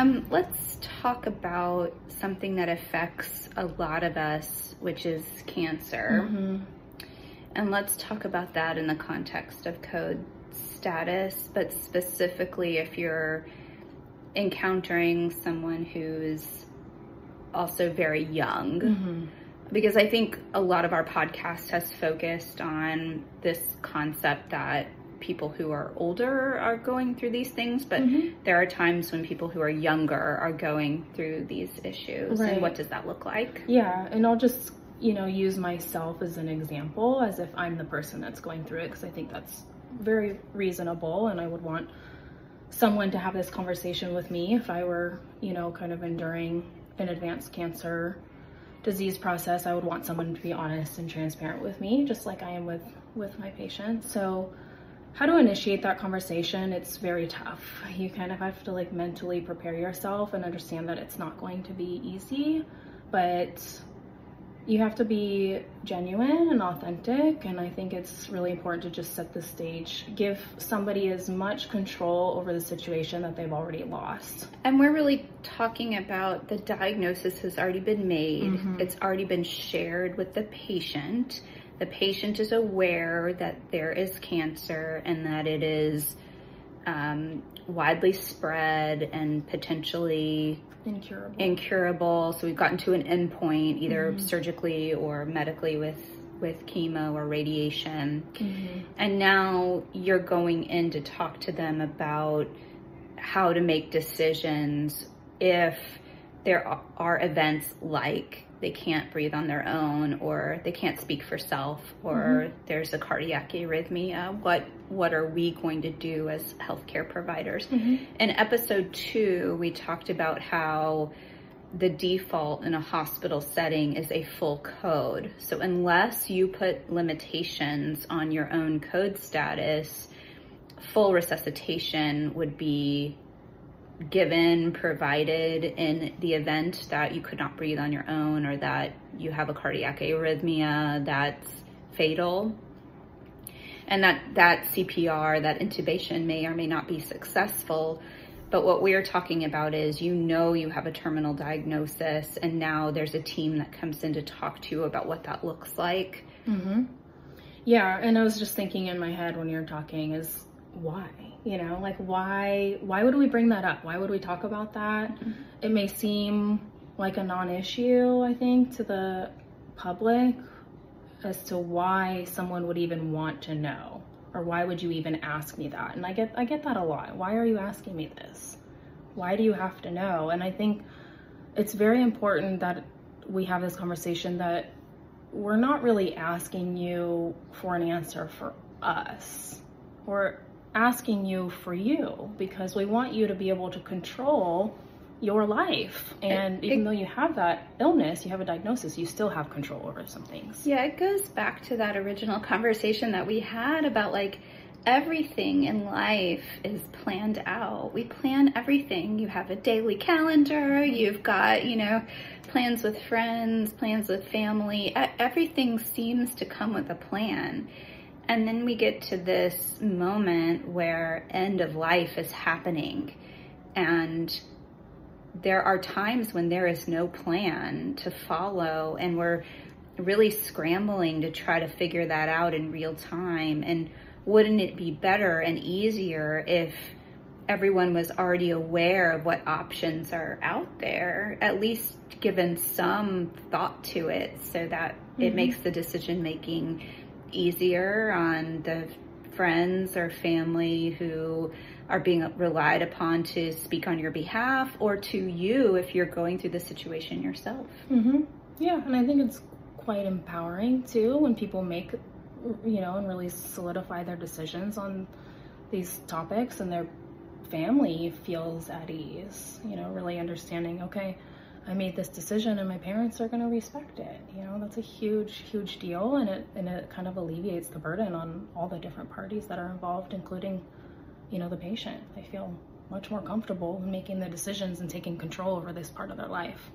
Um, let's talk about something that affects a lot of us, which is cancer. Mm-hmm. And let's talk about that in the context of code status, but specifically if you're encountering someone who's also very young. Mm-hmm. Because I think a lot of our podcast has focused on this concept that people who are older are going through these things, but Mhm. there are times when people who are younger are going through these issues. Right. And what does that look like? Yeah, and I'll just, you know, use myself as an example as if I'm the person that's going through it because I think that's very reasonable and I would want someone to have this conversation with me if I were, you know, kind of enduring an advanced cancer disease process. I would want someone to be honest and transparent with me just like I am with with my patients. So how to initiate that conversation it's very tough you kind of have to like mentally prepare yourself and understand that it's not going to be easy but you have to be genuine and authentic and i think it's really important to just set the stage give somebody as much control over the situation that they've already lost And we're really talking about the diagnosis has already been made, Mhm. it's already been shared with the patient. The patient is aware that there is cancer and that it is um, widely spread and potentially incurable incurable. So we've gotten to an endpoint, either Mhm. surgically or medically with with chemo or radiation. Mhm. And now you're going in to talk to them about how to make decisions if there are events like they can't breathe on their own or they can't speak for self or there's a cardiac arrhythmia what what are we going to do as healthcare providers Mhm. in episode 2 we talked about how the default in a hospital setting is a full code. So unless you put limitations on your own code status, full resuscitation would be given, provided in the event that you could not breathe on your own or that you have a cardiac arrhythmia that's fatal. And that, that CPR, that intubation may or may not be successful. But what we're talking about is you know you have a terminal diagnosis, and now there's a team that comes in to talk to you about what that looks like. Mm-hmm. Yeah, and I was just thinking in my head when you're talking is why? You know, like why why would we bring that up? Why would we talk about that? Mm-hmm. It may seem like a non-issue, I think, to the public as to why someone would even want to know or why would you even ask me that? And I get I get that a lot. Why are you asking me this? Why do you have to know? And I think it's very important that we have this conversation that we're not really asking you for an answer for us. We're asking you for you because we want you to be able to control your life. And It- even it- though you have that illness, you have a diagnosis, you still have control over some things. Yeah, it goes back to that original conversation that we had about like everything in life is planned out. We plan everything. You have a daily calendar, you've got, you know, plans with friends, plans with family. Everything seems to come with a plan. And then we get to this moment where end of life is happening and there are times when there is no plan to follow and we're really scrambling to try to figure that out in real time and wouldn't it be better and easier if everyone was already aware of what options are out there at least given some thought to it so that it Mhm. makes the decision making easier on the friends or family who are being relied upon to speak on your behalf or to you if you're going through the situation yourself. Mm-hmm. Yeah, and I think it's quite empowering too when people make, you know, and really solidify their decisions on these topics and their family feels at ease, you know, really understanding, okay, I made this decision and my parents are going to respect it. You know, that's a huge, huge deal and it, and it kind of alleviates the burden on all the different parties that are involved, including, you know, the patient. They feel much more comfortable making the decisions and taking control over this part of their life.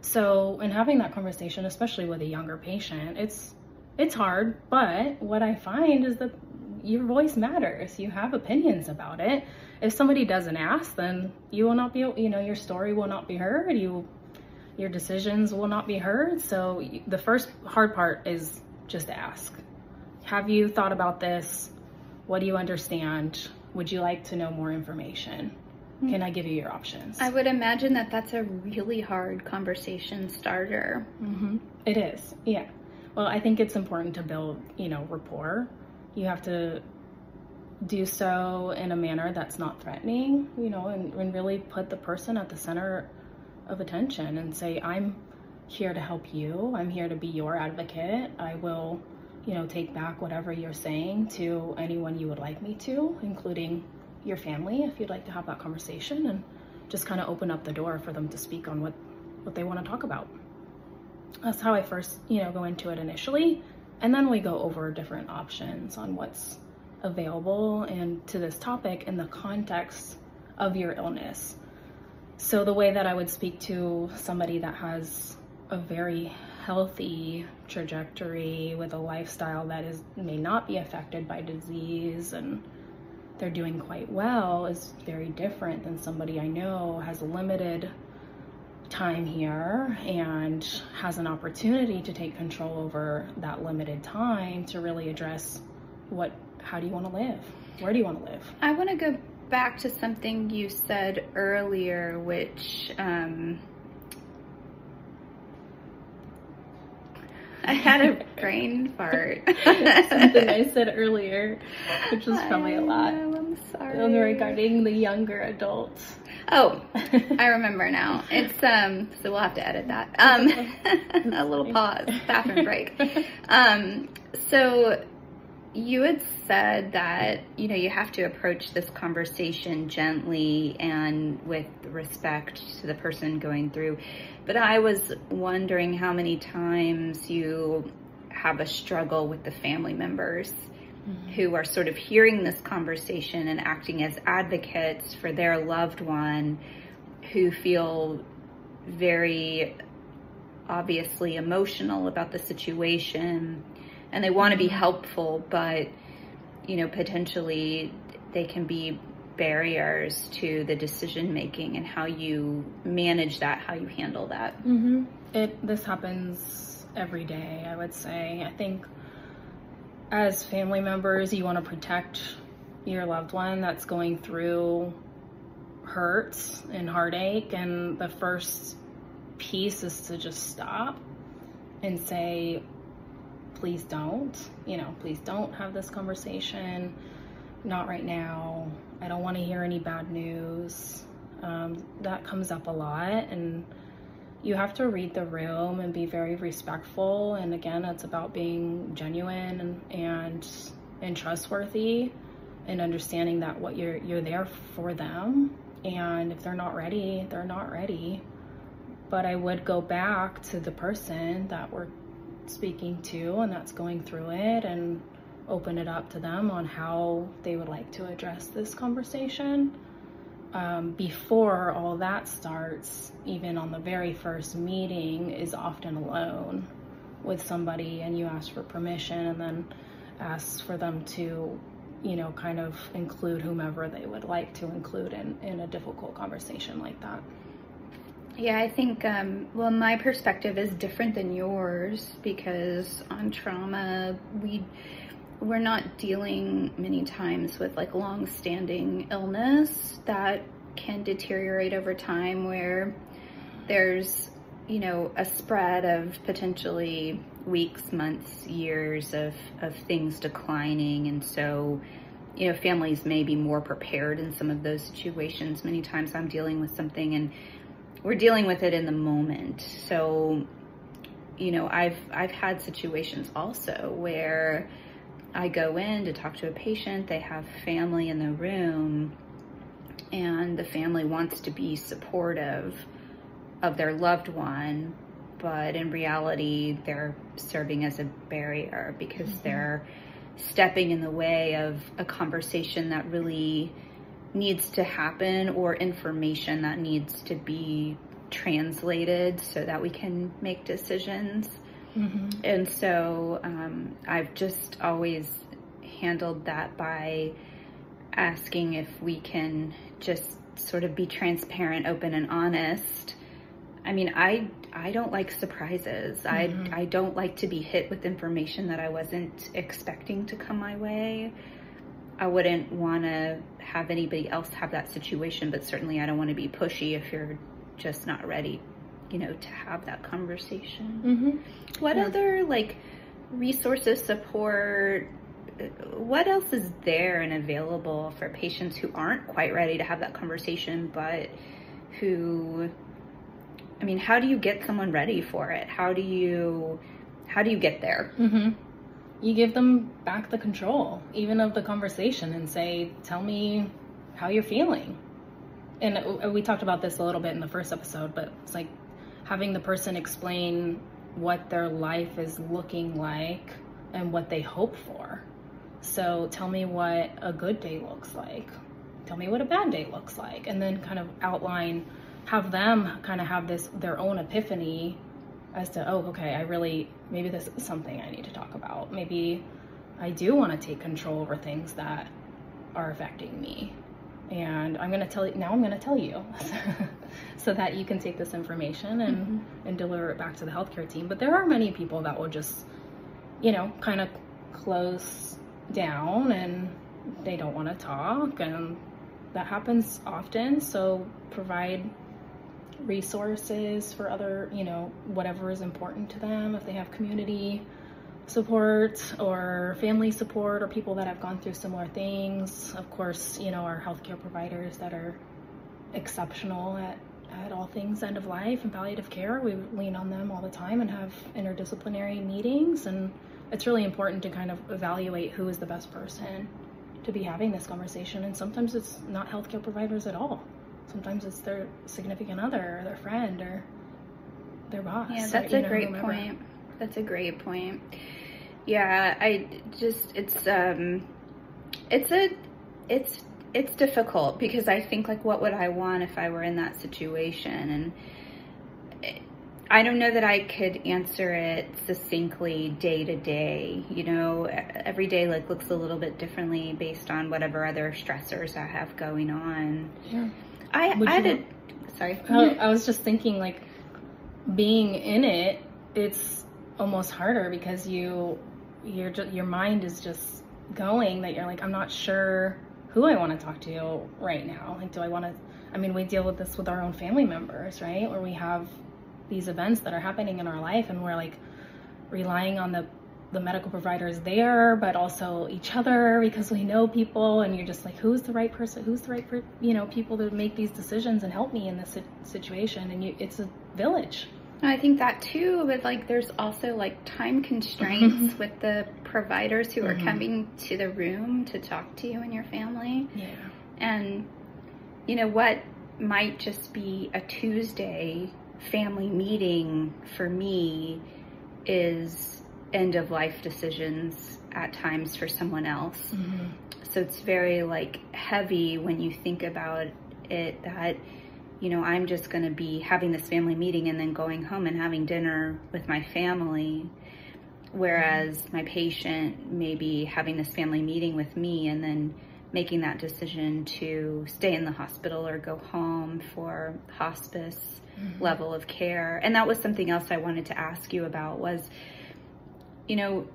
So, in having that conversation, especially with a younger patient, it's it's hard, but what I find is that your voice matters. You have opinions about it. If somebody doesn't ask, then you will not be, you know, your story will not be heard. You, your decisions will not be heard. So the first hard part is just ask. Have you thought about this? What do you understand? Would you like to know more information? Can I give you your options? I would imagine that that's a really hard conversation starter. Mm-hmm. It is, yeah. Well, I think it's important to build, you know, rapport. You have to do so in a manner that's not threatening, you know, and, and really put the person at the center of attention and say, I'm here to help you. I'm here to be your advocate. I will, you know, take back whatever you're saying to anyone you would like me to, including your family if you'd like to have that conversation and just kind of open up the door for them to speak on what what they want to talk about. That's how I first, you know, go into it initially, and then we go over different options on what's available and to this topic in the context of your illness. So the way that I would speak to somebody that has a very healthy trajectory with a lifestyle that is may not be affected by disease and they're doing quite well is very different than somebody I know has a limited time here and has an opportunity to take control over that limited time to really address what how do you want to live where do you want to live i want to go back to something you said earlier which um, I had a brain fart. Something I said earlier, which was probably a lot. Know, I'm sorry. Regarding the younger adults. Oh, I remember now. It's um so we'll have to edit that. Um a little pause, bathroom break. Um so you had said that you know you have to approach this conversation gently and with respect to the person going through but i was wondering how many times you have a struggle with the family members mm-hmm. who are sort of hearing this conversation and acting as advocates for their loved one who feel very obviously emotional about the situation and they want to be helpful, but you know, potentially they can be barriers to the decision making and how you manage that, how you handle that. Mm-hmm. It this happens every day. I would say. I think as family members, you want to protect your loved one that's going through hurts and heartache, and the first piece is to just stop and say, please don't, you know, please don't have this conversation. Not right now. I don't want to hear any bad news. Um, that comes up a lot. And you have to read the room and be very respectful. And again, it's about being genuine and, and, and trustworthy and understanding that what you're, you're there for them. And if they're not ready, they're not ready. But I would go back to the person that we're speaking to and that's going through it and open it up to them on how they would like to address this conversation. Um, before all that starts, even on the very first meeting, is often alone with somebody, and you ask for permission and then ask for them to, you know, kind of include whomever they would like to include in, in a difficult conversation like that. Yeah, I think, um, well, my perspective is different than yours because on trauma, we, we're not dealing many times with like long standing illness that can deteriorate over time where there's, you know, a spread of potentially weeks, months, years of, of things declining. And so, you know, families may be more prepared in some of those situations. Many times I'm dealing with something and we're dealing with it in the moment. So, you know, I've I've had situations also where I go in to talk to a patient, they have family in the room, and the family wants to be supportive of their loved one, but in reality, they're serving as a barrier because mm-hmm. they're stepping in the way of a conversation that really needs to happen or information that needs to be translated so that we can make decisions. Mm-hmm. And so um, I've just always handled that by asking if we can just sort of be transparent, open, and honest. I mean, I I don't like surprises. Mm-hmm. I I don't like to be hit with information that I wasn't expecting to come my way. I wouldn't want to have anybody else have that situation, but certainly I don't want to be pushy if you're just not ready, you know, to have that conversation. Mm-hmm. What yeah. other like resources, support, what else is there and available for patients who aren't quite ready to have that conversation, but who, I mean, how do you get someone ready for it? How do you, how do you get there? Mm-hmm. You give them back the control, even of the conversation, and say, "Tell me how you're feeling." And uh, we talked about this a little bit in the first episode, but it's like having the person explain what their life is looking like and what they hope for so tell me what a good day looks like. Tell me what a bad day looks like. And then kind of outline, have them kind of have this, their own epiphany as to, oh, okay, I really, maybe this is something I need to talk about. Maybe I do want to take control over things that are affecting me. And I'm going to tell you, now I'm going to tell you so that you can take this information and, mm-hmm. and deliver it back to the healthcare team. But there are many people that will just, you know, kind of close down and they don't want to talk and that happens often so provide resources for other you know whatever is important to them if they have community support or family support or people that have gone through similar things of course you know our healthcare providers that are exceptional at at all things end of life and palliative care we lean on them all the time and have interdisciplinary meetings and it's really important to kind of evaluate who is the best person to be having this conversation. And sometimes it's not healthcare providers at all. Sometimes it's their significant other or their friend or their boss. Yeah, that's or, a know, great whomever. point. That's a great point. Yeah, I just it's um it's a it's it's difficult because I think like what would I want if I were in that situation and I don't know that I could answer it succinctly day to day. You know, every day like looks a little bit differently based on whatever other stressors I have going on. Yeah. I Would I had a, sorry. I, I was just thinking like being in it, it's almost harder because you your your mind is just going that you're like I'm not sure who I want to talk to right now. Like do I want to I mean, we deal with this with our own family members, right? Where we have these events that are happening in our life and we're like relying on the the medical providers there but also each other because we know people and you're just like who's the right person who's the right per, you know people to make these decisions and help me in this situation and you, it's a village I think that too, but like there's also like time constraints mm-hmm. with the providers who mm-hmm. are coming to the room to talk to you and your family. Yeah. And you know what might just be a Tuesday family meeting for me is end of life decisions at times for someone else. Mm-hmm. So it's very like heavy when you think about it that you know, I'm just going to be having this family meeting and then going home and having dinner with my family. Whereas mm-hmm. my patient may be having this family meeting with me and then making that decision to stay in the hospital or go home for hospice mm-hmm. level of care. And that was something else I wanted to ask you about was, you know,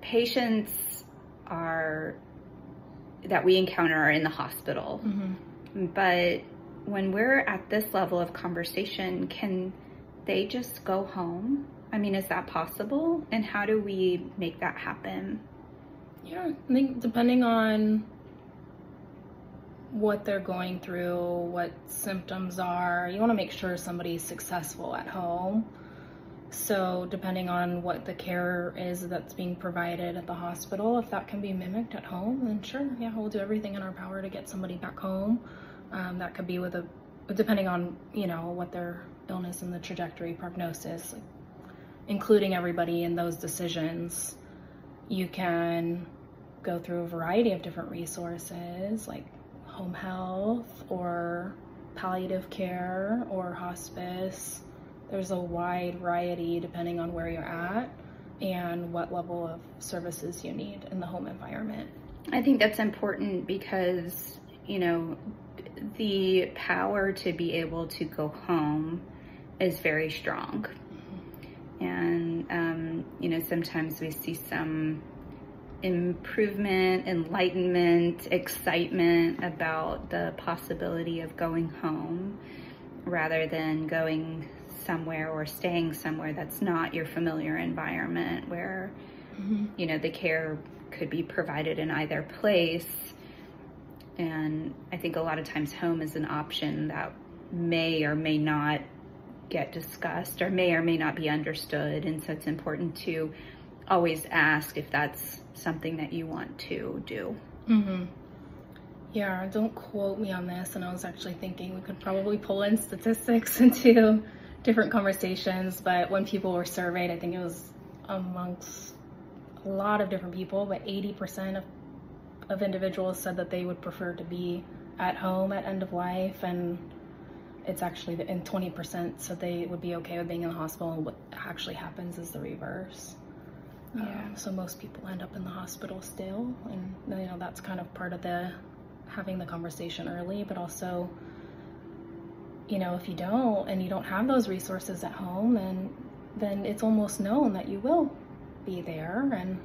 patients are that we encounter are in the hospital. Mm-hmm. But when we're at this level of conversation, can they just go home? I mean, is that possible? And how do we make that happen? Yeah, I think depending on what they're going through, what symptoms are. You want to make sure somebody's successful at home. So, depending on what the care is that's being provided at the hospital, if that can be mimicked at home, then sure, yeah, we'll do everything in our power to get somebody back home. Um, that could be with a, depending on, you know, what their illness and the trajectory prognosis, like, including everybody in those decisions. You can go through a variety of different resources like home health or palliative care or hospice. There's a wide variety depending on where you're at. and what level of services you need in the home environment. I think that's important because, you know, the power to be able to go home is very strong. And, um, you know, sometimes we see some improvement, enlightenment, excitement about the possibility of going home rather than going somewhere or staying somewhere that's not your familiar environment where, mm-hmm. you know, the care could be provided in either place. And I think a lot of times home is an option that may or may not get discussed or may or may not be understood. And so it's important to always ask if that's something that you want to do. Mm-hmm. Yeah, don't quote me on this. And I was actually thinking we could probably pull in statistics into different conversations. But when people were surveyed, I think it was amongst a lot of different people, but 80% of, of individuals said that they would prefer to be at home at end of life. And it's actually, the, and 20% said they would be okay with being in the hospital. And what actually happens is the reverse. Yeah. Um, so most people end up in the hospital still. And, you know, that's kind of part of the having the conversation early, but also, you know, if you don't and you don't have those resources at home, then then it's almost known that you will be there and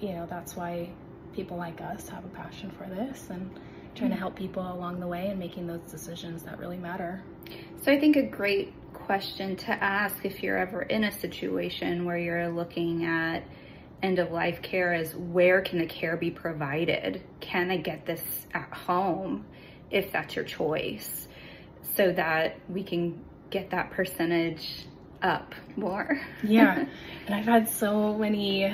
you know that's why people like us have a passion for this and trying to mm. help people along the way and making those decisions that really matter. So I think a great question to ask if you're ever in a situation where you're looking at end of life care is where can the care be provided? Can I get this at home if that's your choice? So that we can get that percentage up more. yeah. And I've had so many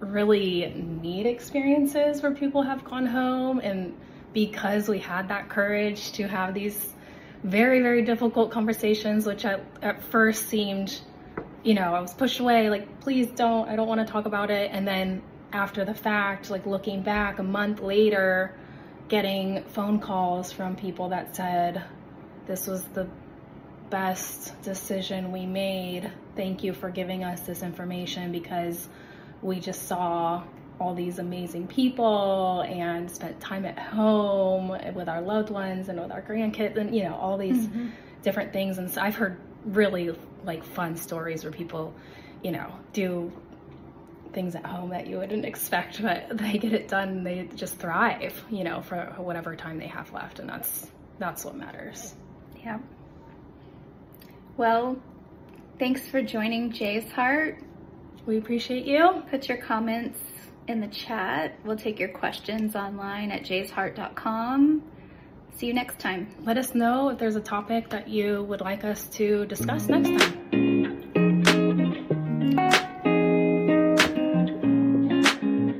really neat experiences where people have gone home and because we had that courage to have these very very difficult conversations which at, at first seemed you know i was pushed away like please don't i don't want to talk about it and then after the fact like looking back a month later getting phone calls from people that said this was the best decision we made. Thank you for giving us this information because we just saw all these amazing people and spent time at home with our loved ones and with our grandkids and you know all these mm-hmm. different things and so I've heard really like fun stories where people you know do things at home that you wouldn't expect but they get it done they just thrive you know for whatever time they have left and that's that's what matters yeah well, thanks for joining Jay's Heart. We appreciate you. Put your comments in the chat. We'll take your questions online at jaysheart.com. See you next time. Let us know if there's a topic that you would like us to discuss next time.